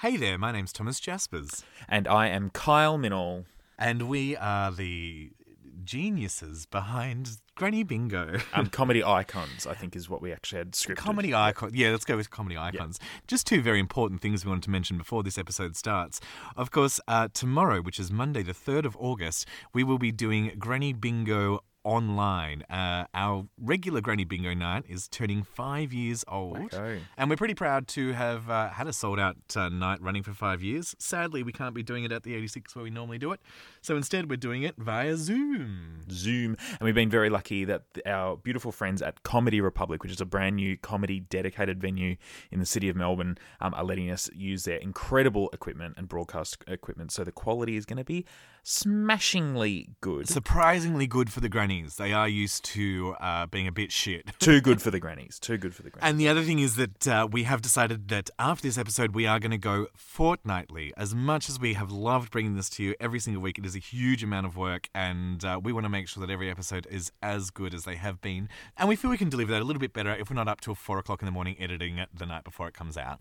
Hey there, my name's Thomas Jaspers, And I am Kyle Minall. and we are the geniuses behind Granny Bingo. Um, comedy icons, I think, is what we actually had scripted. Comedy icons. Yeah, let's go with comedy icons. Just two very important things we wanted to mention before this episode starts. Of course, uh, tomorrow, which is Monday, the 3rd of August, we will be doing Granny Bingo online. Uh, our regular Granny Bingo night is turning five years old. Wacko. And we're pretty proud to have uh, had a sold out uh, night running for five years. Sadly, we can't be doing it at the 86 where we normally do it. So instead, we're doing it via Zoom. Zoom. And we've been very lucky that our beautiful friends at Comedy Republic, which is a brand new comedy dedicated venue in the city of Melbourne, um, are letting us use their incredible equipment and broadcast equipment. So the quality is going to be smashingly good. Surprisingly good for the grannies. They are used to uh, being a bit shit. Too good for the grannies. Too good for the grannies. And the other thing is that uh, we have decided that after this episode, we are going to go fortnightly. As much as we have loved bringing this to you every single week, it is a huge amount of work, and uh, we want to make sure that every episode is as good as they have been. And we feel we can deliver that a little bit better if we're not up till four o'clock in the morning editing it the night before it comes out.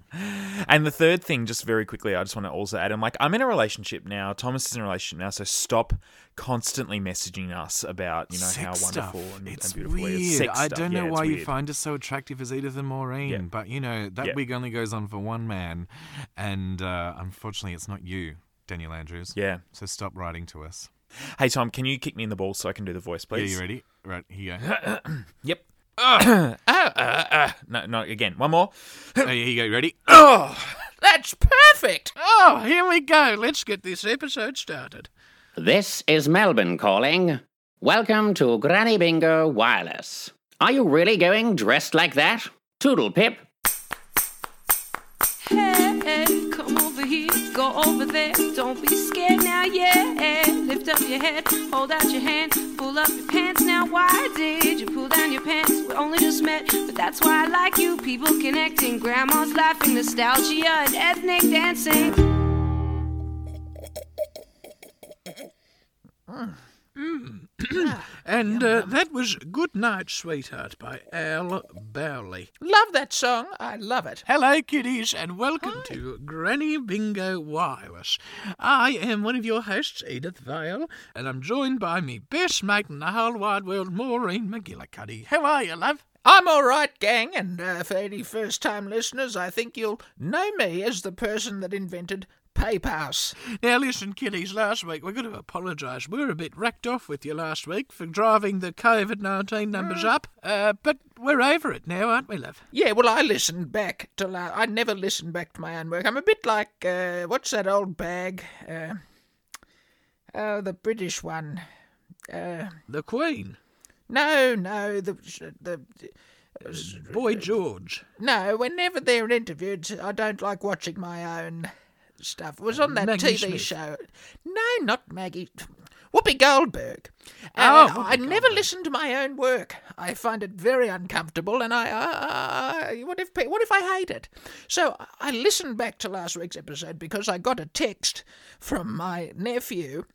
And the third thing, just very quickly, I just want to also add, I'm like, I'm in a relationship now. Thomas is in a relationship now, so stop constantly messaging us about, you know, how wonderful stuff. and, it's and beautiful weird. Sex I don't know Yeah, why you find us so attractive as Edith and Maureen, Yeah. but you know that Yeah. wig only goes on for one man, and uh, unfortunately, it's not you, Daniel Andrews. Yeah. So stop writing to us. Hey, Tom, can you kick me in the balls so I can do the voice, please? Yeah, you ready? Right here you go. Yep. Ah, ah. No, no, again. One more. oh, here you go. Ready? Oh, that's perfect. Oh, here we go. Let's get this episode started. This is Melbourne calling. Welcome to Granny Bingo Wireless. Are you really going dressed like that? Toodle pip. Hey, come over here, go over there. Don't be scared now, yeah. Lift up your head, hold out your hand, pull up your pants now. Why did you pull down your pants? We only just met, but that's why I like you. People connecting, grandma's laughing, nostalgia and ethnic dancing. And uh, that was Good Night, Sweetheart by Al Bowlly. Love that song. I love it. Hello, kiddies, and welcome to Granny Bingo Wireless. I am one of your hosts, Edith Vale, and I'm joined by me best mate in the whole wide world, Maureen McGillicuddy. How are you, love? I'm all right, gang, and uh, for any first time listeners, I think you'll know me as the person that invented PayPass. Now, listen, kiddies, last week we're going to apologise. We were a bit wrecked off with you last week for driving the COVID 19 numbers up, uh, but we're over it now, aren't we, love? Yeah, well, I listened back to. La- I never listened back to my own work. I'm a bit like uh, what's that old bag? Uh, oh, the British one. Uh, The Queen, no, no, the the. Boy George. No, whenever they're interviewed, I don't like watching my own stuff. It was on that Maggie TV Smith. show. No, not Maggie. Whoopi Goldberg. Oh, Uh, Whoopi I never listen to my own work. I find it very uncomfortable, and I, I what if what if I hate it? So I listened back to last week's episode because I got a text from my nephew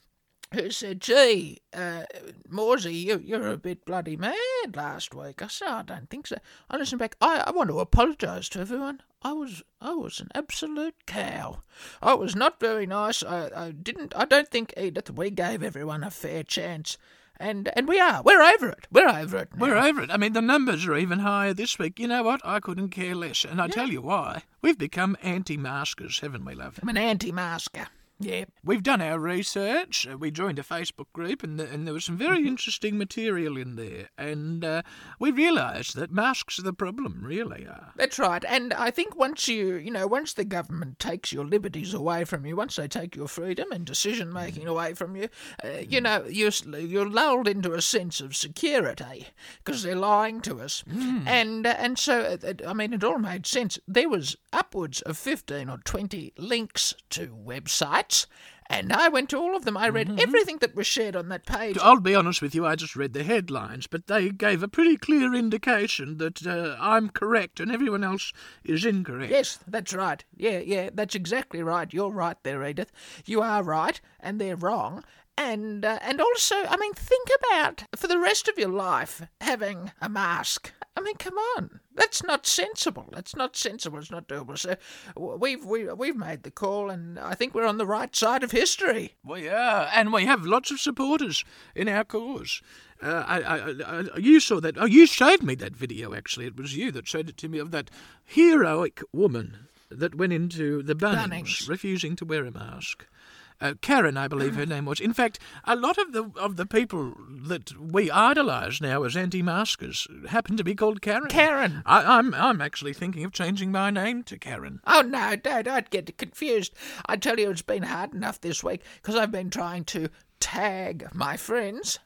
who said, Gee, uh, Morsey, you, you're a bit bloody mad last week. I said, I don't think so. I listened back. I, I want to apologise to everyone. I was I was an absolute cow. I was not very nice. I, I didn't I don't think Edith we gave everyone a fair chance. And and we are. We're over it. We're over it. now. We're over it. I mean, the numbers are even higher this week. You know what? I couldn't care less. And I tell you why. We've become anti maskers, haven't we, love? I'm an anti masker. Yeah. We've done our research. Uh, we joined a Facebook group, and, and there was some very interesting material in there. And uh, we realised that masks are the problem, really are. That's right. And I think once you, you know, once the government takes your liberties away from you, once they take your freedom and decision making away from you, uh, you know, you're, you're lulled into a sense of security because they're lying to us. And uh, and so, uh, I mean, it all made sense. There was upwards of 15 or 20 links to websites. And I went to all of them. I read everything that was shared on that page. I'll be honest with you, I just read the headlines, but they gave a pretty clear indication that uh, I'm correct and everyone else is incorrect. Yes, that's right. Yeah, yeah, that's exactly right. You're right there, Edith. You are right, and they're wrong. And uh, and also, I mean, think about for the rest of your life having a mask. I mean, come on, that's not sensible. That's not sensible. It's not doable. So we've we, we've made the call, and I think we're on the right side of history. We are, and we have lots of supporters in our cause. Uh, I, I, I, you saw that. Oh, you showed me that video. Actually, it was you that showed it to me of that heroic woman that went into the Bunnings, Bunnings. refusing to wear a mask. Uh, Karen, I believe her name was. In fact, a lot of the of the people that we idolise now as anti-maskers happen to be called Karen. Karen. I, I'm I'm actually thinking of changing my name to Karen. Oh no, don't, don't get confused. I tell you, it's been hard enough this week because I've been trying to tag my friends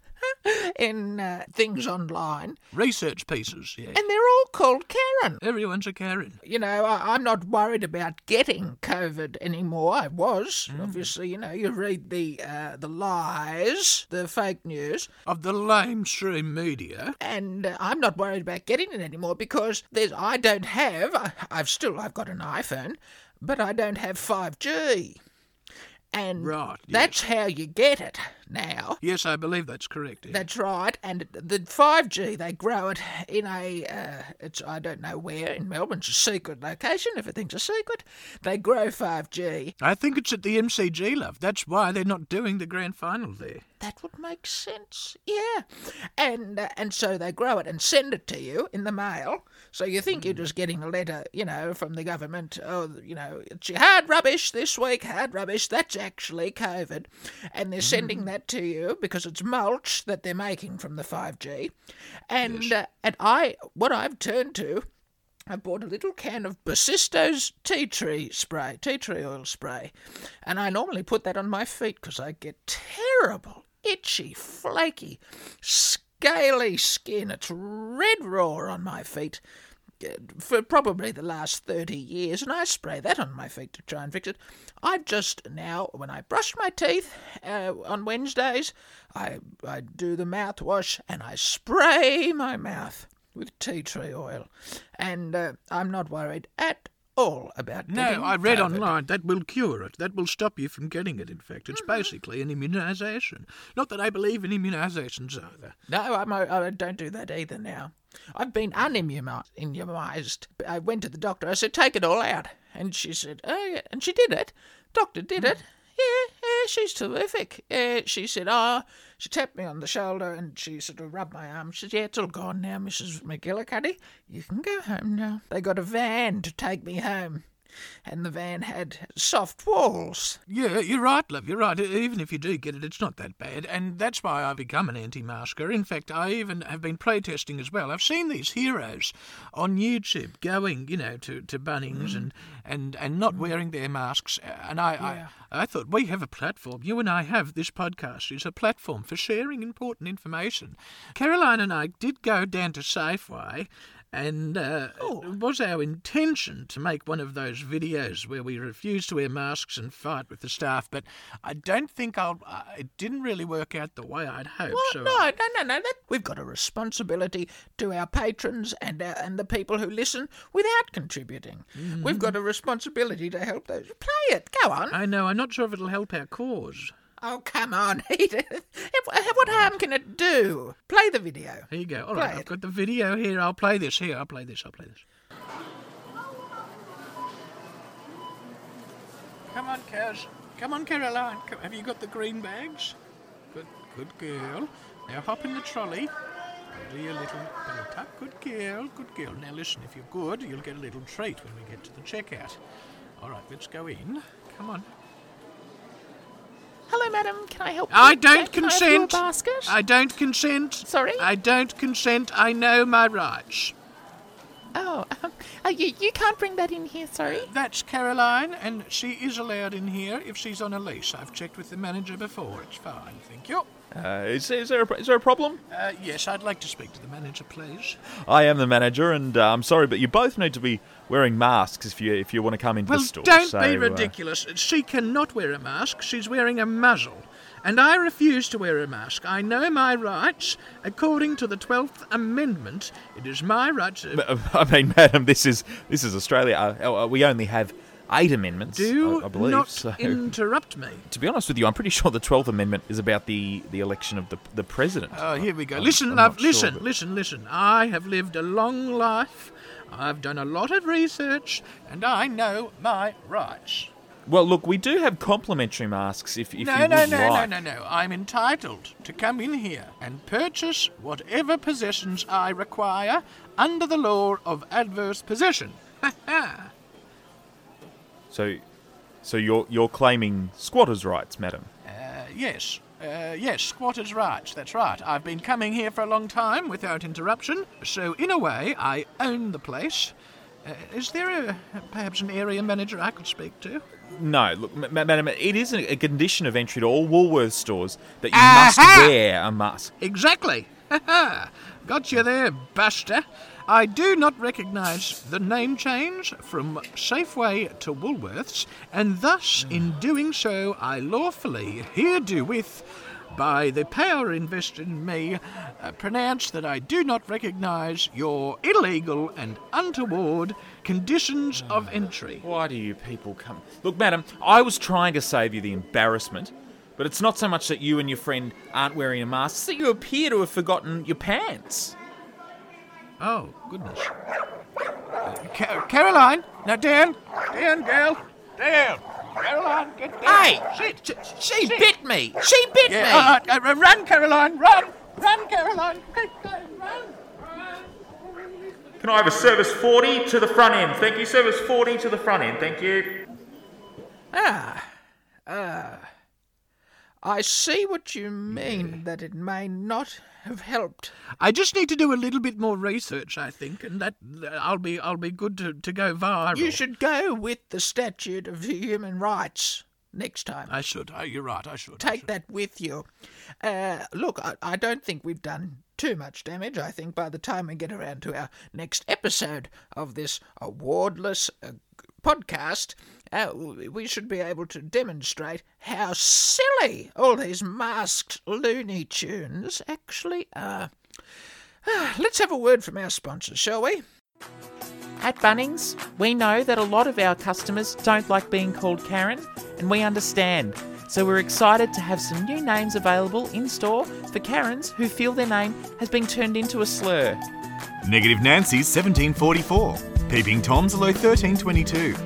in uh, things online, Research pieces, yeah. and they're all called Karen. Everyone's a Karen. You know, I, I'm not worried about getting COVID anymore. I was obviously. You know, you read the uh, the lies, the fake news, Of the lamestream media, and uh, I'm not worried about getting it anymore because there's I don't have. I, I've still I've got an iPhone, but I don't have 5G. And Right, yes. that's how you get it now. Yes, I believe that's correct. yeah. That's right. And the 5G, they grow it in a, uh, it's I don't know where in Melbourne. It's a secret location. Everything's a secret. They grow 5G. I think it's at the MCG, love. That's why they're not doing the grand final there. That would make sense. Yeah. And uh, and so they grow it and send it to you in the mail. So you think you're just getting a letter, you know, from the government. Oh, you know, it's hard rubbish this week, hard rubbish. That's actually COVID. And they're sending that to you because it's mulch that they're making from the 5G. And uh, and I what I've turned to I bought a little can of Bosisto's tea tree spray, tea tree oil spray, and I normally put that on my feet because I get terrible, itchy, flaky, scaly skin. It's red raw on my feet for probably the last 30 years, and I spray that on my feet to try and fix it. I just now, when I brush my teeth uh, on Wednesdays, I, I do the mouthwash and I spray my mouth with tea tree oil, and uh, I'm not worried at all about it. No, I read COVID. online that will cure it. That will stop you from getting it, in fact. It's basically an immunisation. Not that I believe in immunisations either. No, I'm, I don't do that either now. I've been unimmunized. I went to the doctor. I said, take it all out. And she said, oh, yeah. And she did it. Doctor did it. Yeah, yeah, she's terrific. Uh, she said, oh, she tapped me on the shoulder and she sort of rubbed my arm. She said, yeah, it's all gone now, Mrs. McGillicuddy. You can go home now. They got a van to take me home. And the van had soft walls. Yeah, you're right, love. You're right. Even if you do get it, it's not that bad. And that's why I've become an anti-masker. In fact, I even have been protesting as well. I've seen these heroes on YouTube going, you know, to, to Bunnings mm. and, and, and not mm. wearing their masks. And I, I, I thought, we have a platform. You and I have this podcast is a platform for sharing important information. Caroline and I did go down to Safeway and uh, it was our intention to make one of those videos where we refuse to wear masks and fight with the staff, but I don't think I'll. Uh, it didn't really work out the way I'd hoped. What? So no, no, no, no. That, we've got a responsibility to our patrons and our, and the people who listen without contributing. We've got a responsibility to help those. Play it. Go on. I know. I'm not sure if it'll help our cause. Oh, come on, Edith. What harm can it do? Play the video. Here you go. All Play right, I've got the video here. I'll play this. Here, I'll play this. I'll play this. Come on, Kaz. Come on, Caroline. Come, have you got the green bags? Good, good girl. Now hop in the trolley. Do your little belly tuck. Good girl, good girl. Now listen, if you're good, you'll get a little treat when we get to the checkout. All right, let's go in. Come on. Hello, madam. Can I help you? I don't Can I have your consent. basket? I don't consent. Sorry? I don't consent. I know my rights. Oh, um, uh, you, you can't bring that in here, sorry. That's Caroline, and she is allowed in here if she's on a lease. I've checked with the manager before. It's fine, thank you. Uh, is, is, there a, is there a problem? Uh, yes, I'd like to speak to the manager, please. I am the manager, and uh, I'm sorry, but you both need to be wearing masks if you if you want to come into Well, the store. Well, don't So, be uh, ridiculous. She cannot wear a mask. She's wearing a muzzle. And I refuse to wear a mask. I know my rights. According to the 12th Amendment, it is my right to. I mean, madam, this is this is Australia. Uh, uh, we only have eight amendments. Do I, I believe. not so, interrupt me. to be honest with you, I'm pretty sure the Twelfth Amendment is about the, the election of the the president. Oh, here we go. I'm- listen, I'm love, sure, listen, but- listen, listen. I have lived a long life. I've done a lot of research, and I know my rights. Well, look, we do have complimentary masks. If, if no, you no, no, like. no, no, no. I'm entitled to come in here and purchase whatever possessions I require under the law of adverse possession. So, so you're you're claiming squatters' rights, madam? Uh, yes, uh, yes, squatters' rights, that's right. I've been coming here for a long time without interruption, so in a way, I own the place. Uh, is there a, perhaps an area manager I could speak to? No, look, ma- ma- madam, it is a a condition of entry to all Woolworths stores that you Aha! must wear a mask. Exactly. Got you there, Buster. I do not recognise the name change from Safeway to Woolworths, and thus, in doing so, I lawfully herewith, by the power invested in me, uh, pronounce that I do not recognise your illegal and untoward conditions of entry. Why do you people come? Look, madam, I was trying to save you the embarrassment, but it's not so much that you and your friend aren't wearing a mask, it's that you appear to have forgotten your pants. Oh, goodness. Uh, Ca- Caroline! Now, Dan! Dan, girl! Dan! Caroline, get down! Hey, Sit! she, she bit me. She bit Yeah, me. right, uh, run, Caroline, run! Run, Caroline! Quick, run! Can I have a service 40 to the front end? Thank you. Service 40 to the front end. Thank you. Ah, ah. I see what you mean, that it may not have helped. I just need to do a little bit more research, I think, and that I'll be I'll be good to, to go viral. You should go with the statute of human rights next time. I should. Oh, you're right. I should. I Take should. that with you. Uh, look, I, I don't think we've done too much damage. I think by the time we get around to our next episode of this awardless uh, podcast, uh, we should be able to demonstrate how silly all these masked Looney Tunes actually are. Let's have a word from our sponsors, shall we? At Bunnings, we know that a lot of our customers don't like being called Karen, and we understand. So we're excited to have some new names available in store for Karens who feel their name has been turned into a slur. Negative Nancy's 1744. Peeping Toms are low 1322.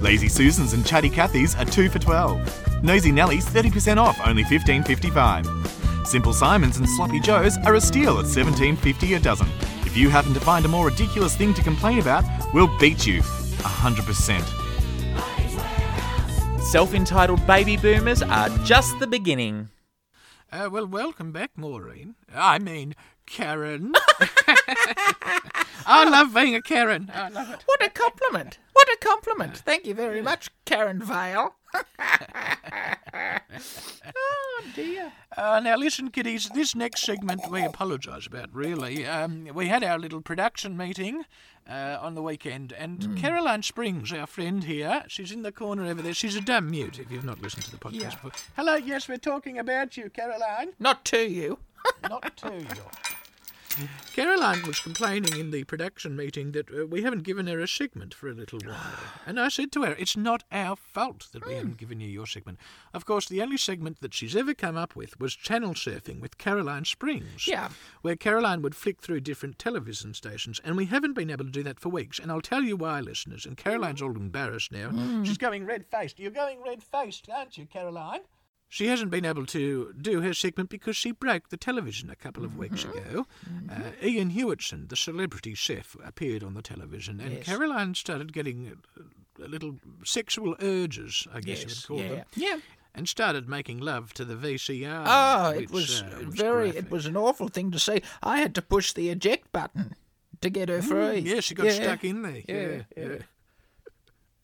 Lazy Susans and Chatty Cathy's are 2 for 12. Nosy Nelly's 30% off, only 15.55. Simple Simons and Sloppy Joes are a steal at 17.50 a dozen. If you happen to find a more ridiculous thing to complain about, we'll beat you 100%. Self entitled baby boomers are just the beginning. Uh, well, welcome back, Maureen. I mean, Karen. I love being a Karen. I love it. What a compliment! What a compliment! Thank you very much, Karen Vale. Oh dear. Uh, now, listen, kiddies, this next segment we apologise about, really. Um, we had our little production meeting uh, on the weekend, and Caroline Springs, our friend here, she's in the corner over there. She's a dumb mute if you've not listened to the podcast before. Hello, yes, we're talking about you, Caroline. Not to you. Not to you. Caroline was complaining in the production meeting that uh, we haven't given her a segment for a little while. And I said to her, it's not our fault that we haven't given you your segment. Of course, the only segment that she's ever come up with was channel surfing with Caroline Springs. Yeah. Where Caroline would flick through different television stations, and we haven't been able to do that for weeks. And I'll tell you why, listeners. And Caroline's all embarrassed now. She's going red faced. You're going red faced, aren't you, Caroline? She hasn't been able to do her segment because she broke the television a couple of mm-hmm. weeks ago. Mm-hmm. Uh, Iain Hewitson, the celebrity chef, appeared on the television, and Caroline started getting a, a little sexual urges, I guess you would call them, Yeah. and started making love to the VCR. Oh, ah, which, it was uh, very. It was an awful thing to see. I had to push the eject button to get her mm, free. Yeah, she got Yeah. stuck in there. Yeah, Yeah, yeah.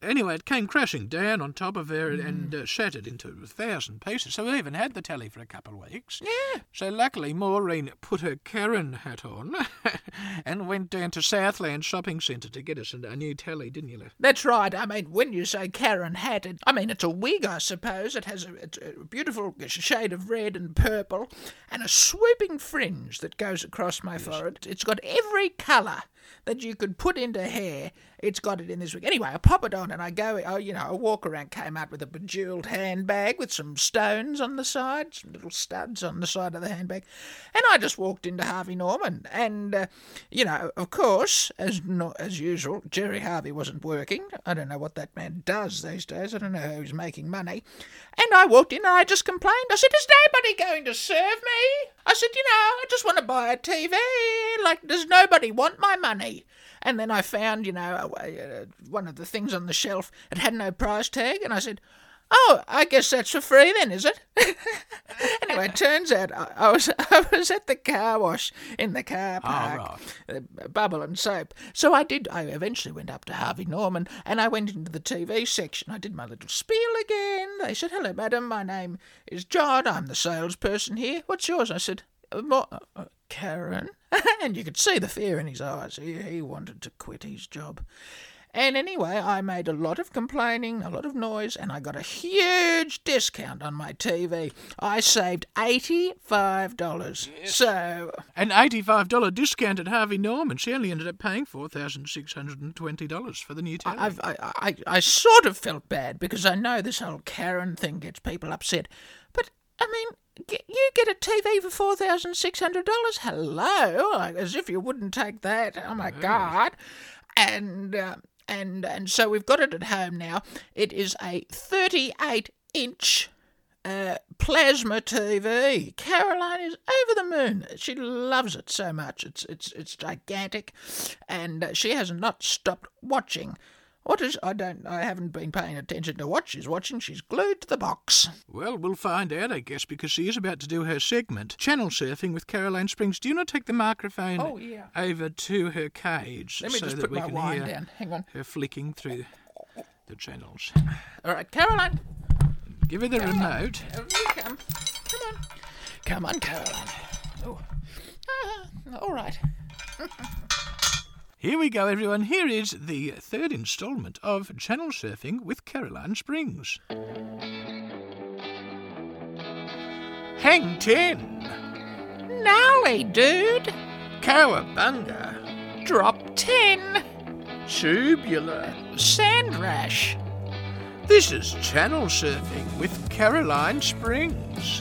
Anyway, it came crashing down on top of her and uh, shattered into a thousand pieces. So we even had the telly for a couple of weeks. Yeah. So luckily, Maureen put her Karen hat on and went down to Southland Shopping Centre to get us a, new telly, didn't you? Lou? That's right. I mean, when you say Karen hatted, I mean it's a wig, I suppose. It has a, it's a beautiful shade of red and purple, and a swooping fringe that goes across my forehead. It's got every colour that you could put into hair. It's got it in this week. Anyway, I pop it on and I go, oh, you know, I walk around, came out with a bejeweled handbag with some stones on the side, some little studs on the side of the handbag. And I just walked into Harvey Norman. And, uh, you know, of course, as no, as usual, Gerry Harvey wasn't working. I don't know what that man does these days. I don't know how he's making money. And I walked in and I just complained. I said, Is nobody going to serve me? I said, You know, I just want to buy a TV. Like, does nobody want my money? And then I found, you know, one of the things on the shelf. It had no price tag. And I said, Oh, I guess that's for free then, is it? anyway, it turns out I, I was I was at the car wash in the car park, uh, Bubble and Soap. So I did. I eventually went up to Harvey Norman and I went into the TV section. I did my little spiel again. They said, "Hello, madam. My name is John. I'm the salesperson here. What's yours?" I said, "Uh, uh, Karen. and you could see the fear in his eyes. He, he wanted to quit his job. And anyway, I made a lot of complaining, a lot of noise, and I got a huge discount on my TV. I saved $85. So, An $85 discount at Harvey Norman. She only ended up paying $4,620 for the new TV. I've, I, I, I sort of felt bad because I know this whole Karen thing gets people upset. But, I mean, you get a TV for $4,600? Hello? Like, as if you wouldn't take that. Oh, my God. And, uh, and, and so we've got it at home now. It is a 38 inch uh, plasma TV. Caroline is over the moon. She loves it so much. It's it's it's gigantic, and uh, she has not stopped watching. What is? I don't. I haven't been paying attention to what she's watching. She's glued to the box. Well, we'll find out, I guess, because she is about to do her segment, Channel Surfing with Caroline Springs. Do you not take the microphone Oh, yeah. over to her cage Let me so just that put we my can wine hear down. Hang on. her flicking through the channels? All right, Caroline. Give her the remote. Here you come. Come on. Come on, Caroline. Oh. Ah, all right. Here we go, everyone. Here is the third instalment of Channel Surfing with Caroline Springs. Hang 10. Gnarly, dude. Cowabunga. Drop 10. Tubular. Sand rash. This is Channel Surfing with Caroline Springs.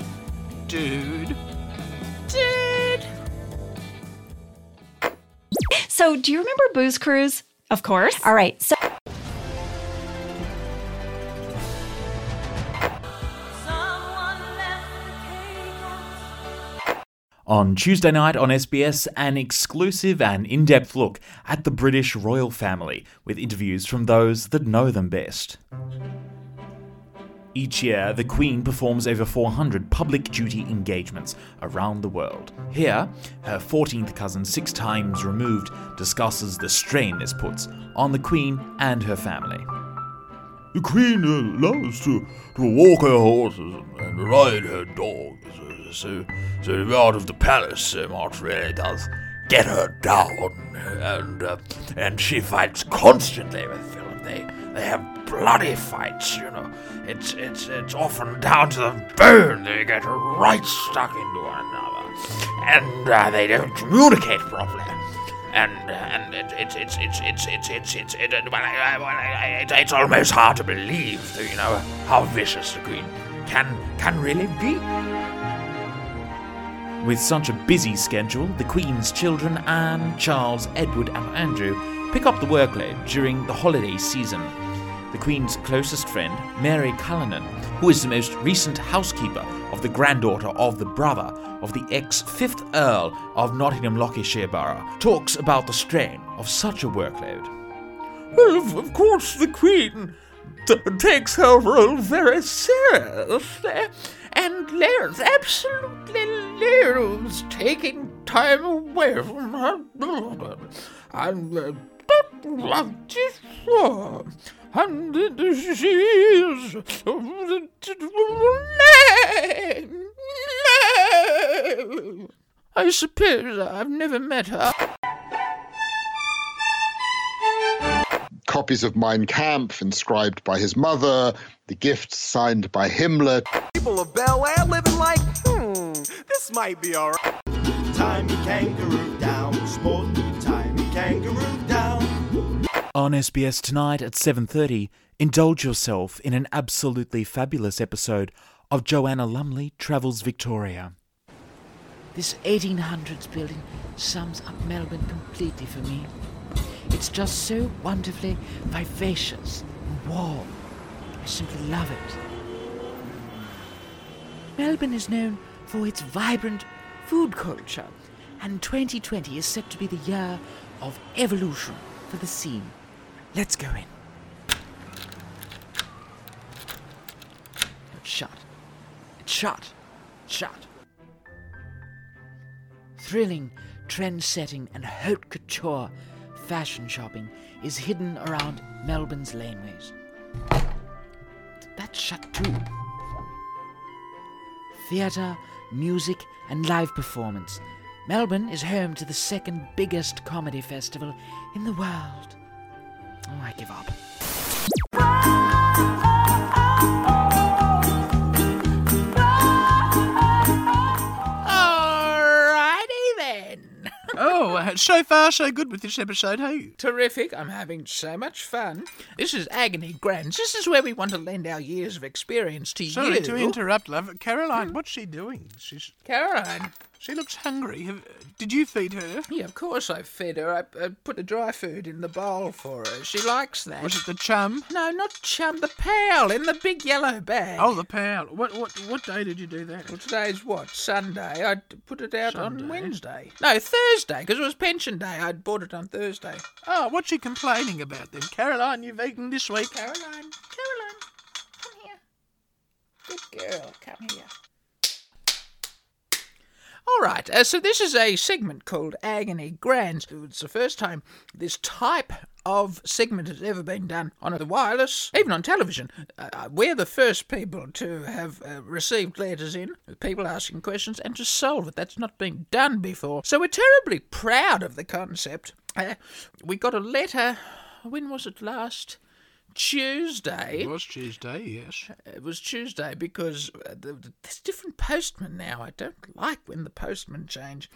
Dude. Dude. So, do you remember Booze Cruise? Of course. All right. So, On Tuesday night on SBS, an exclusive and in depth look at the British royal family with interviews from those that know them best. Each year, the Queen performs over 400 public duty engagements around the world. Here, her 14th cousin, six times removed, discusses the strain this puts on the Queen and her family. The Queen uh, loves to, to walk her horses and, ride her dogs. uh, So, so out of the palace so much really does get her down. And uh, and she fights constantly with Philip. They they have bloody fights, you know. It's it's it's often down to the bone. They get right stuck into one another, and uh, they don't communicate properly and uh, and it, it's it's it's it's it's it's it's it, it, well, I, well, I- it, it's almost hard to believe, you know, how vicious the queen can can really be. With such a busy schedule, the Queen's children, Anne, Charles, Edward, and Andrew, pick up the workload during the holiday season. The Queen's closest friend, Mary Cullinan, who is the most recent housekeeper of the granddaughter of the brother of the ex fifth Earl of Nottingham Lockishire Borough, talks about the strain of such a workload. Well, of, course, the queen t- takes her role very seriously, and Leo's absolutely Leo's taking time away from her daughter. Uh, And uh, and she is I suppose I've never met her. copies of Mein Kampf inscribed by his mother, the gifts signed by Himmler. People of Bel Air living like, hmm, this might be alright. Tiny kangaroo down, sport, tiny kangaroo On SBS tonight at 7:30, indulge yourself in an absolutely fabulous episode of Joanna Lumley Travels Victoria. This 1800s building sums up Melbourne completely for me. It's just so wonderfully vivacious and warm. I simply love it. Melbourne is known for its vibrant food culture, and 2020 is set to be the year of evolution for the scene. Let's go in. It's shut. It's shut. Shut. Thrilling, trend setting, and haute couture fashion shopping is hidden around Melbourne's laneways. That's shut too. Theatre, music, and live performance. Melbourne is home to the second biggest comedy festival in the world. Oh, I give up. Alrighty then. Oh, uh, so far so good with this episode, hey? Terrific. I'm having so much fun. This is Agony Grands. This is where we want to lend our years of experience to Sorry you. to interrupt, love. Caroline, what's she doing? She's Caroline. She looks hungry. Have, did you feed her? Yeah, of course I fed her. I, I put the dry food in the bowl for her. She likes that. Was it the chum? No, not chum. The pal in the big yellow bag. Oh, the pal. What what what day did you do that? Well, today's what? Sunday. I put it out Sunday? on Wednesday. No, Thursday, because it was pension day. I'd bought it on Thursday. Oh, what's she complaining about then? Caroline, you've eaten this week. Caroline, Caroline, come here. Good girl, come here. All right, uh, so this is a segment called Agony Grands. It's the first time this type of segment has ever been done on the wireless, even on television. Uh, we're the first people to have uh, received letters in, people asking questions, and to solve it. That's not been done before. So we're terribly proud of the concept. Uh, we got a letter, when was it last? Tuesday. It was Tuesday, yes. It was Tuesday because uh, th- th- there's different postmen now. I don't like when the postmen change.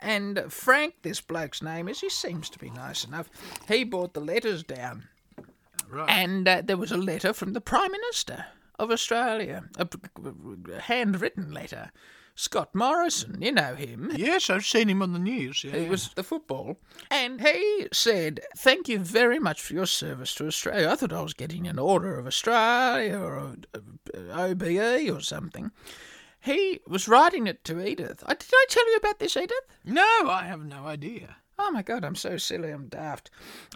And Frank, this bloke's name is, he seems to be nice enough. He brought the letters down. Right. And uh, there was a letter from the Prime Minister of Australia, a handwritten letter. Scott Morrison, you know him. Yes, I've seen him on the news. Yeah. It was the football. And he said, Thank you very much for your service to Australia. I thought I was getting an Order of Australia or OBE or something. He was writing it to Edith. I, did I tell you about this, Edith? No, I have no idea. Oh my God, I'm so silly, I'm daft.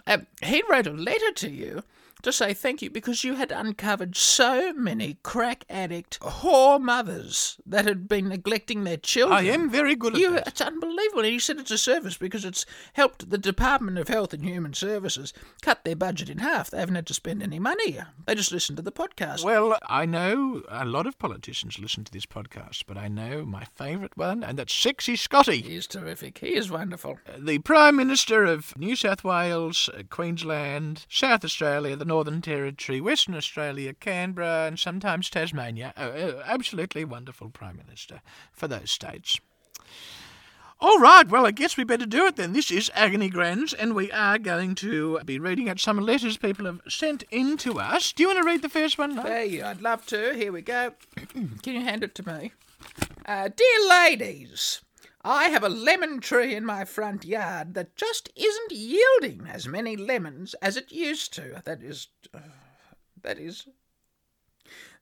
Um, he wrote a letter to you to say thank you because you had uncovered so many crack addict whore mothers that had been neglecting their children. I am very good at you, that. It's unbelievable. And he said it's a service because it's helped the Department of Health and Human Services cut their budget in half. They haven't had to spend any money. They just listen to the podcast. Well, I know a lot of politicians listen to this podcast, but I know my favourite one, and that's Sexy Scotty. He is terrific. He is wonderful. The Prime Minister of New South Wales, uh, Queensland, South Australia, the Northern Territory, Western Australia, Canberra, and sometimes Tasmania. Oh, oh, absolutely wonderful Prime Minister for those states. All right, well, I guess we better do it then. This is Agony Grands, and we are going to be reading out some letters people have sent in to us. Do you want to read the first one? Hey, I'd love to. Here we go. Can you hand it to me? Uh, dear ladies, I have a lemon tree in my front yard that just isn't yielding as many lemons as it used to. That is. Uh, that is.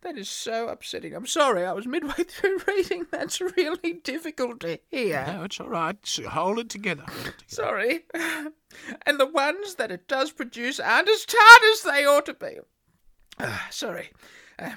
That is so upsetting. I'm sorry, I was midway through reading. That's really difficult to hear. No, it's all right. So hold it together. Hold it together. Sorry. and the ones that it does produce aren't as tart as they ought to be. Ah, sorry. Uh,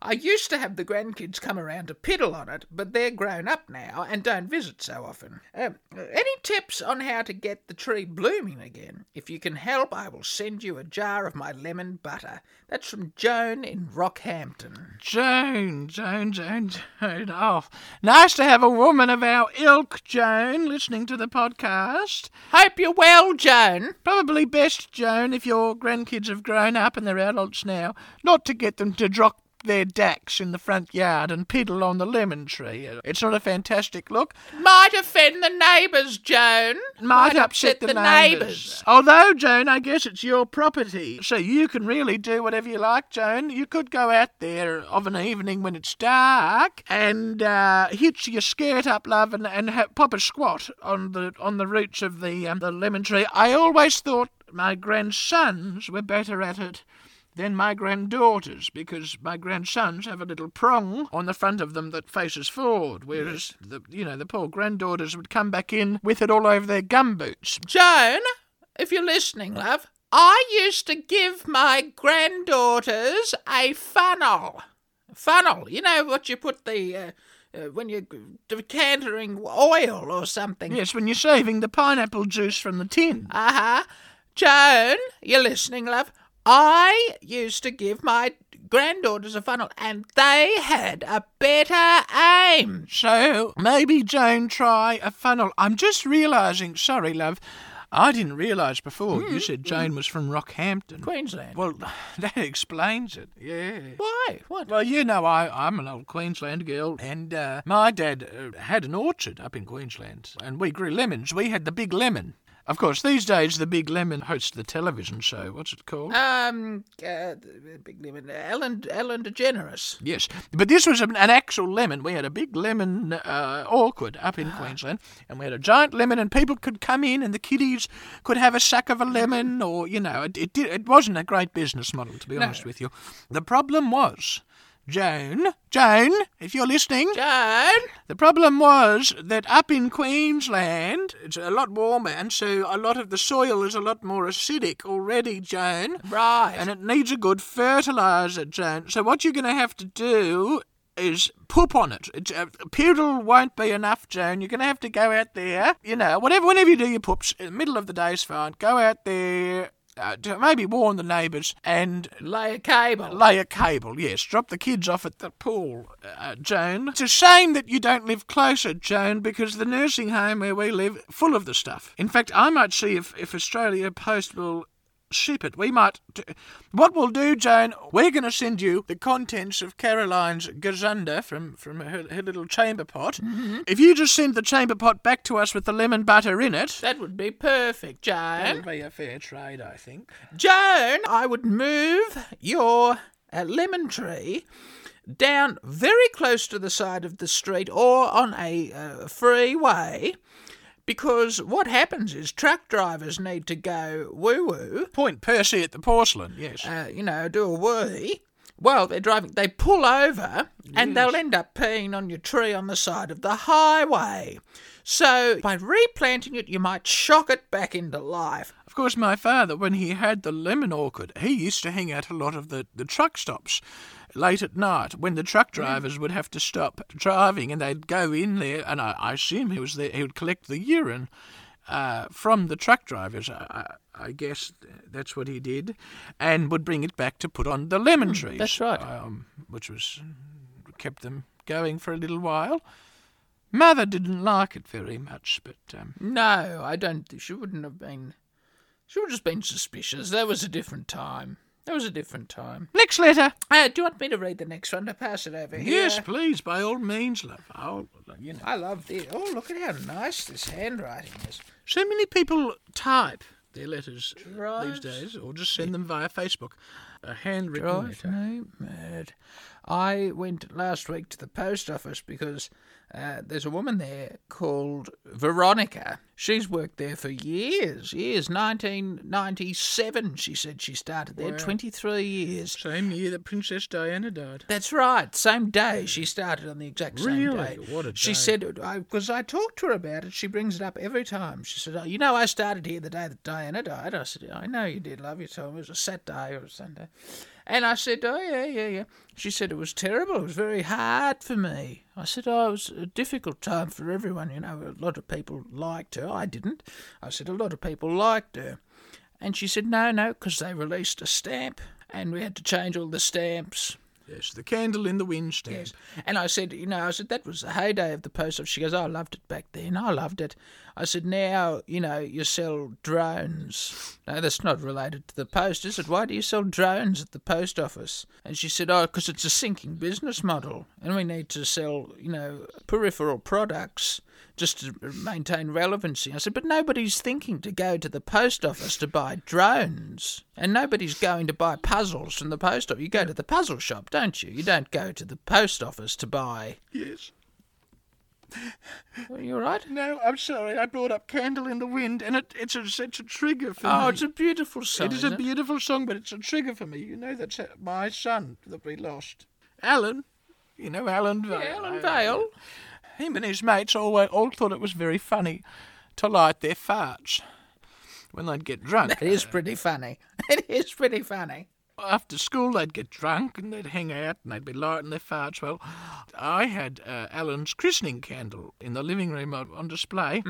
I used to have the grandkids come around to piddle on it, but they're grown up now and don't visit so often. Um, any tips on how to get the tree blooming again? If you can help, I will send you a jar of my lemon butter. That's from Joan in Rockhampton. Joan, Joan, Joan, Joan. Oh, nice to have a woman of our ilk, Joan, listening to the podcast. Hope you're well, Joan. Probably best, Joan, if your grandkids have grown up and they're adults now, not to get them to drop their dacks in the front yard and piddle on the lemon tree. It's not a fantastic look. Might offend the neighbours, Joan. Might, upset, the, neighbours. Although, Joan, I guess it's your property, so you can really do whatever you like, Joan. You could go out there of an evening when it's dark and uh, hitch your skirt up, love, and, and ha- pop a squat on the on the roots of the um, the lemon tree. I always thought my grandsons were better at it than my granddaughters because my grandsons have a little prong on the front of them that faces forward, whereas the you know the poor granddaughters would come back in with it all over their gumboots. Joan, if you're listening, love, I used to give my granddaughters a funnel. Funnel, you know what you put the. Uh, uh, when you're decantering oil or something. Yes, when you're saving the pineapple juice from the tin. Uh huh. Joan, you're listening, love. I used to give my granddaughters a funnel, and they had a better aim. So maybe Joan try a funnel. I'm just realising. Sorry, love. I didn't realise before you said Jane was from Rockhampton. Queensland. Well, that explains it. Yeah. Why? What? Well, you know, I, I'm an old Queensland girl, and uh, my dad uh, had an orchard up in Queensland, and we grew lemons. We had the big lemon. Of course, these days the Big Lemon hosts the television show. What's it called? Um, uh, big lemon, Ellen, Ellen DeGeneres. Yes, but this was an, an actual lemon. We had a big lemon uh, orchard up in Queensland, and we had a giant lemon, and people could come in, and the kiddies could have a suck of a lemon, or you know, it it, did, it wasn't a great business model, to be honest with you. The problem was. Joan, Joan, if you're listening, Joan. The problem was that up in Queensland, it's a lot warmer, and so a lot of the soil is a lot more acidic already, Joan. Right. And it needs a good fertiliser, Joan. So what you're going to have to do is poop on it. It's, uh, poodle won't be enough, Joan. You're going to have to go out there, you know, whatever, whenever you do your poops, in the middle of the day is fine. Go out there. Uh, to maybe warn the neighbours and Lay a cable. lay a cable. Yes, drop the kids off at the pool, uh, Joan. It's a shame that you don't live closer, Joan, because the nursing home where we live full of the stuff. In fact, I might see if if Australia Post will ship it. We might. T- what we'll do, Joan, we're going to send you the contents of Caroline's gazunder from, from her, her little chamber pot. If you just send the chamber pot back to us with the lemon butter in it, That would be perfect, Joan. that would be a fair trade, I think. Joan, I would move your uh, lemon tree down very close to the side of the street or on a uh, freeway because what happens is truck drivers need to go woo woo, Point Percy at the porcelain, yes. uh, you know, do a wee. Well, they're driving, they pull over and they'll end up peeing on your tree on the side of the highway. So, by replanting it, you might shock it back into life. Of course, my father, when he had the lemon orchard, he used to hang out a lot of the, the truck stops late at night when the truck drivers would have to stop driving and they'd go in there, and I, I assume he was there, he would collect the urine uh, from the truck drivers. I, I, guess that's what he did, and would bring it back to put on the lemon trees. that's right. Um, which was kept them going for a little while. Mother didn't like it very much, but um, No, I don't. She wouldn't have been. She would have just been suspicious. That was a different time. That was a different time. next letter. Uh, do you want me to read the next one to pass it over here? Yes, please, by all means, love. I'll, you know. I love this. Oh, look at how nice this handwriting is. So many people type their letters these days, or just send them via Facebook. A handwritten Drives letter. me mad. I went last week to the post office because uh, there's a woman there called Veronica. She's worked there for years, years. 1997, she said she started there. 23 years. Same year that Princess Diana died. That's right. Same day she started on the exact same Really? day. What a She day. said because I, talked to her about it. She brings it up every time. She said, oh, "You know, I started here the day that Diana died." I said, "I know you did, love. You told me it was a Saturday or a Sunday." And I said, "Oh yeah, yeah, yeah." She said it was terrible. It was very hard for me. I said, "Oh, it was a difficult time for everyone. You know, a lot of people liked her. I didn't." I said, "A lot of people liked her." And she said, no, no, because they released a stamp and we had to change all the stamps Yes, the candle in the wind stand. Yes. And I said, you know, I said, that was the heyday of the post office. She goes, oh, I loved it back then. I loved it. I said, now, you know, you sell drones. No, that's not related to the post, is it? Why do you sell drones at the post office? And she said, oh, because it's a sinking business model. And we need to sell, you know, peripheral products just to maintain relevancy. I said, but nobody's thinking to go to the post office to buy drones. And nobody's going to buy puzzles from the post office. You go to the puzzle shop, don't you? You don't go to the post office to buy. Yes. Are you all right? No, I'm sorry. I brought up Candle in the Wind, and it, it's, a, it's a trigger for me. Oh, it's a beautiful song. It is a beautiful song, but it's a trigger for me. You know, that's uh, my son that we lost. Alan. You know Alan Vale. Yeah, Alan Vale. Him and his mates all, all thought it was very funny to light their farts when they'd get drunk. It is pretty funny. It is pretty funny. After school, they'd get drunk and they'd hang out and they'd be lighting their farts. Well, I had uh, Alan's christening candle in the living room on display,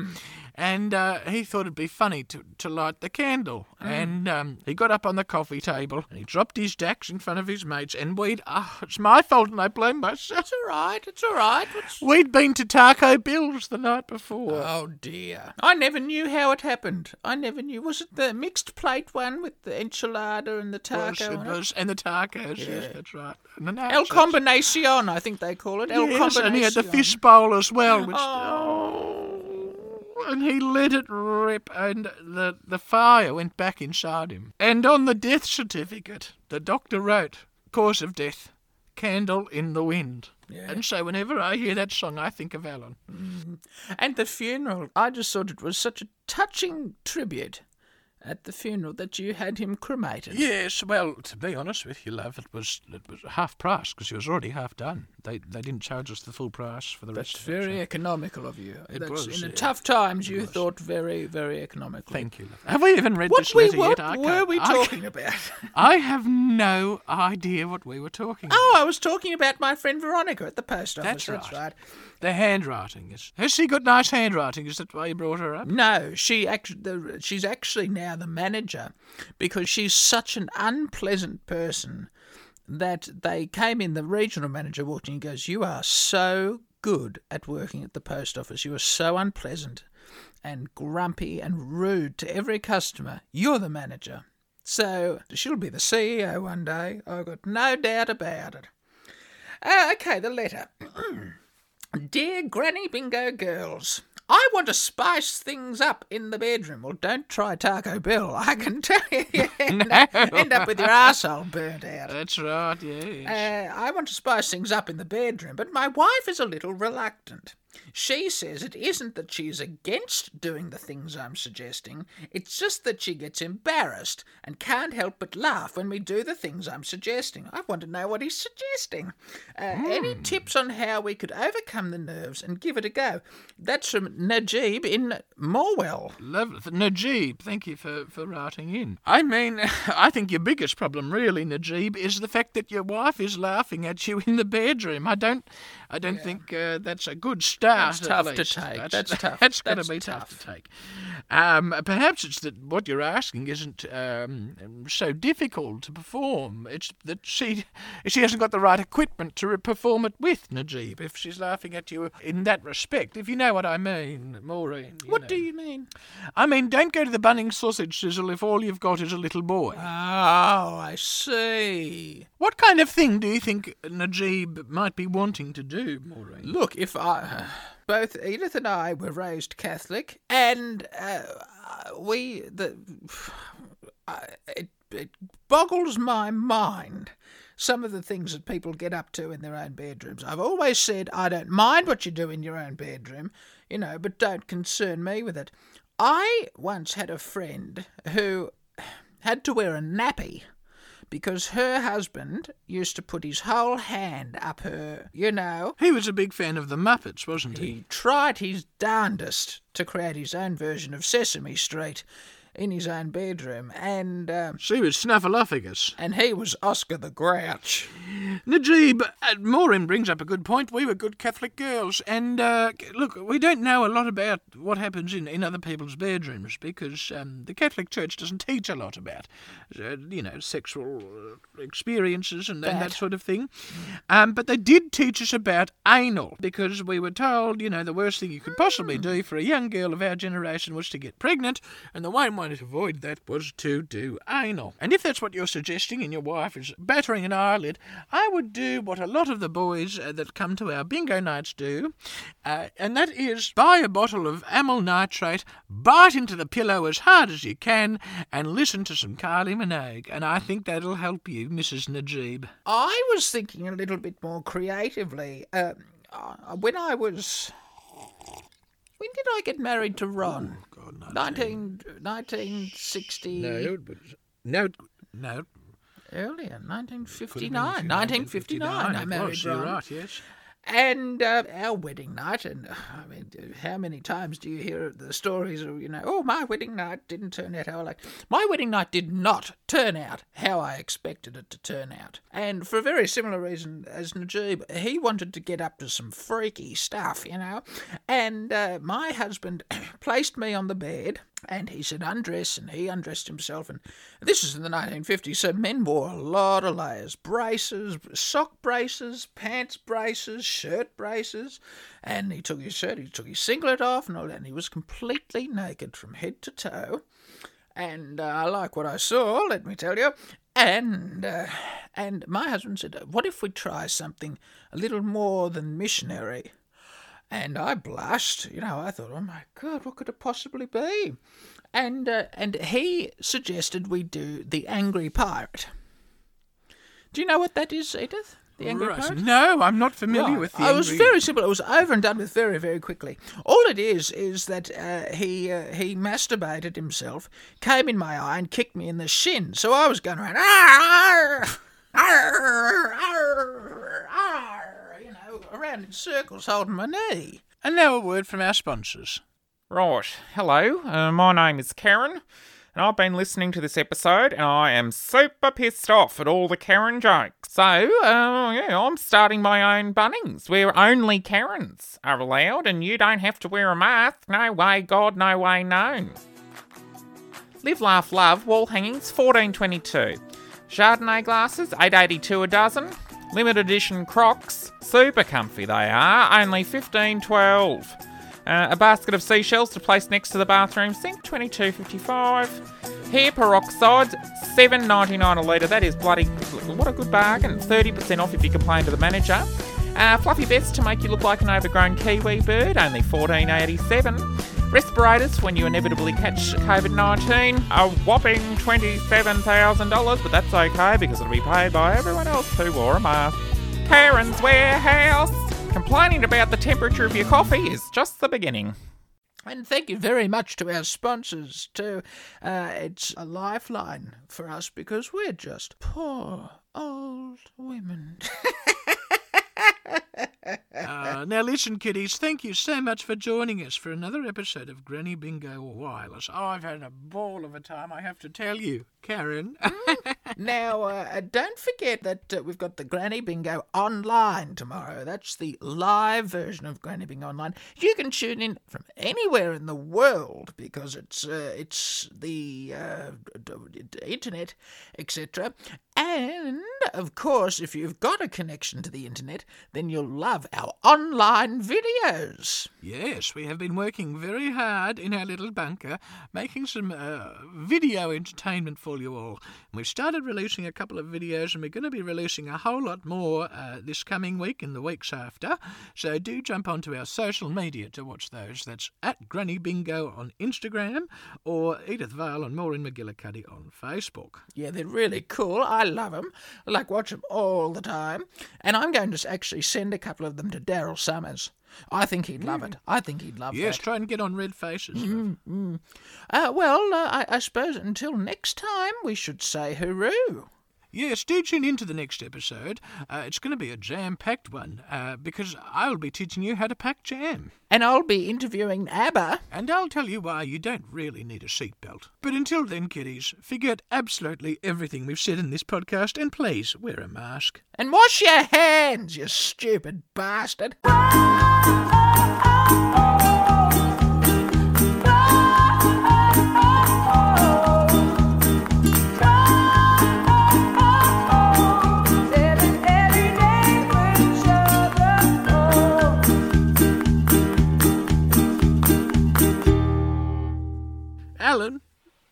and uh, he thought it'd be funny to, to light the candle. And um, he got up on the coffee table and he dropped his dacks in front of his mates. And we'd, oh, it's my fault and I blame myself. It's all right. It's all right. What's... We'd been to Taco Bill's the night before. Oh dear! I never knew how it happened. I never knew. Was it the mixed plate one with the enchilada and the taco? Was, it on it? was, and the tacos, yes, Yeah. that's right. And El combinacion, I think they call it. El yes, combinacion. and he had the fish bowl as well. Which, Oh. and he let it rip, and the, the fire went back inside him. And on the death certificate, the doctor wrote, cause of death, candle in the wind. And so whenever I hear that song, I think of Alan. Mm-hmm. And the funeral, I just thought it was such a touching tribute at the funeral that you had him cremated. Yes, well, to be honest with you, love, it was it was half price because he was already half done. They they didn't charge us the full price for the That's rest. of it, very so- economical of you. It That's, was, in the yeah. tough times, you thought very, very economical. Thank you. Love. Have we even read What this we letter what yet? I were we talking can't- about? I have no idea what we were talking oh, about. Oh, I was talking about my friend Veronica at the post office. That's That's right. right. The handwriting is. Has she got nice handwriting? Is that why you brought her up? No, she actually, she's actually now the manager because she's such an unpleasant person that they came in. The regional manager walked in and goes, "You are so good at working at the post office. You are so unpleasant and grumpy and rude to every customer. You're the manager." So she'll be the CEO one day. I've got no doubt about it. Uh, okay, the letter. Dear Granny Bingo girls, I want to spice things up in the bedroom. Well, don't try Taco Bell. I can tell you, you end, up, end up with your arsehole burnt out. That's right, yes. Uh, I want to spice things up in the bedroom, but my wife is a little reluctant. She says it isn't that she's against doing the things I'm suggesting, it's just that she gets embarrassed and can't help but laugh when we do the things I'm suggesting. I want to know what he's suggesting. Uh, Any tips on how we could overcome the nerves and give it a go? That's from Najib in Morwell. Lovely. Najib, thank you for, for writing in. I mean, I think your biggest problem, really, Najib, is the fact that your wife is laughing at you in the bedroom. I don't, I don't think uh, that's a good start. That's at tough to take. That's tough. That's going to be tough. tough. to take. Um, perhaps it's that what you're asking isn't um, so difficult to perform. It's that she she hasn't got the right equipment to re- perform it with, Najib. If she's laughing at you in that respect, if you know what I mean, Maureen. What know. do you mean? I mean, don't go to the Bunnings sausage sizzle if all you've got is a little boy. Oh, I see. What kind of thing do you think Najib might be wanting to do, Maureen? Look, if I. Both Edith and I were raised Catholic, and uh, we. the uh, it, it boggles my mind some of the things that people get up to in their own bedrooms. I've always said I don't mind what you do in your own bedroom, you know, but don't concern me with it. I once had a friend who had to wear a nappy because her husband used to put his whole hand up her, you know. He was a big fan of the Muppets, wasn't he? He tried his darndest to create his own version of Sesame Street. In his own bedroom, and uh, She was Snuffleupagus. and he was Oscar the Grouch. Najib, uh, Maureen brings up a good point. We were good Catholic girls. And uh, look, we don't know a lot about what happens in, in other people's bedrooms because um, the Catholic Church doesn't teach a lot about, uh, you know, sexual uh, experiences and, and that That. sort of thing. Um, but they did teach us about anal because we were told, you know, the worst thing you could possibly do for a young girl of our generation was to get pregnant, and the one to avoid that was to do anal. And if that's what you're suggesting and your wife is battering an eyelid, I would do what a lot of the boys uh, that come to our bingo nights do, uh, and that is buy a bottle of amyl nitrate, bite into the pillow as hard as you can, and listen to some Kylie Minogue. And I think that'll help you, Mrs. Najib. I was thinking a little bit more creatively. Um, uh, when I was. When did I get married to Ron? Oh, God, 19, 1960. No, but- no, no. Earlier, 1959. Could have been 1959, I married was, You're Ron. right, yes. And uh, our wedding night, and uh, I mean, how many times do you hear the stories of, you know, oh, my wedding night didn't turn out how I like. My wedding night did not turn out how I expected it to turn out. And for a very similar reason as Najib, he wanted to get up to some freaky stuff, you know. And uh, my husband placed me on the bed. And he said, undress, and he undressed himself. And this is in the 1950s, so men wore a lot of layers braces, sock braces, pants braces, shirt braces. And he took his shirt, he took his singlet off, and all that, and he was completely naked from head to toe. And uh, I like what I saw, let me tell you. And uh, and my husband said, "What if we try something a little more than missionary?" And I blushed. You know, I thought, "Oh my God, what could it possibly be?" And uh, and he suggested we do the Angry Pirate. Do you know what that is, Edith? The Angry Right. Pirate. No, I'm not familiar Right. with the Oh, It was very simple. It was over and done with very, very quickly. All it is is that uh, he uh, he masturbated himself, came in my eye, and kicked me in the shin. So I was going around, "Arr, arr, arr, arr," you know, around in circles, holding my knee. And now a word from our sponsors. Right. Hello. Uh, my name is Karen, and I've been listening to this episode, and I am super pissed off at all the Karen jokes. So, uh, yeah, I'm starting my own Bunnings, where only Karens are allowed, and you don't have to wear a mask. No way, God, no way, no. Live, laugh, love. Wall hangings, fourteen twenty-two. Chardonnay glasses, eight eighty-two a dozen. Limited edition Crocs. Super comfy they are, only 15.12. Uh, a basket of seashells to place next to the bathroom sink, 22.55. Hair peroxide, 7.99 a litre. That is bloody what a good bargain. 30% off if you complain to the manager. Uh, fluffy vest to make you look like an overgrown kiwi bird, only 14.87. Respirators, when you inevitably catch COVID 19, a whopping $27,000, but that's okay because it'll be paid by everyone else who wore a mask. Karen's Warehouse, complaining about the temperature of your coffee is just the beginning. And thank you very much to our sponsors, too. Uh, it's a lifeline for us because we're just poor old women. Uh, now, listen, kiddies, thank you so much for joining us for another episode of Granny Bingo Wireless. Oh, I've had a ball of a time, I have to tell you, Karen. now, uh, don't forget that uh, we've got the Granny Bingo online tomorrow. That's the live version of Granny Bingo online. You can tune in from anywhere in the world because it's uh, it's the uh, internet, etc. And of course, if you've got a connection to the internet, then you'll love our online videos. yes, we have been working very hard in our little bunker, making some uh, video entertainment for you all. And we've started releasing a couple of videos, and we're going to be releasing a whole lot more uh, this coming week and the weeks after. So do jump onto our social media to watch those. That's at Granny Bingo on Instagram or Edith Vale and Maureen McGillicuddy on Facebook. Yeah, they're really cool. I love them. I like watch them all the time. And I'm going to actually send a couple of them to Daryl Somers. I think he'd love it. I think he'd love it. Yes, that. try and get on red faces. Mm, mm. Uh, well, uh, I, I suppose until next time, we should say hooroo. Yes, do tune into the next episode. Uh, it's going to be a jam-packed one uh, because I'll be teaching you how to pack jam. And I'll be interviewing ABBA. And I'll tell you why you don't really need a seatbelt. But until then, kiddies, forget absolutely everything we've said in this podcast and please wear a mask. And wash your hands, you stupid bastard.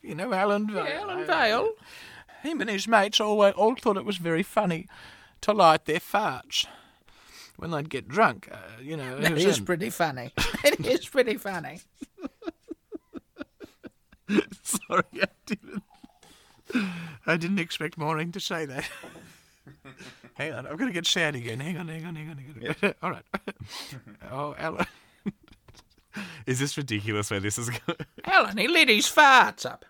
You know Alan Vale. Alan Vale. Him and his mates all, all thought it was very funny to light their farts when they'd get drunk. Uh, you know, it That in- pretty funny. It is pretty funny. Sorry, I didn't. I didn't expect Maureen to say that. hang on, I'm going to get sad again. Hang on, hang on, hang on, hang on. All right. oh, Alan. Is this ridiculous where this is going? Alan, he lit his farts up.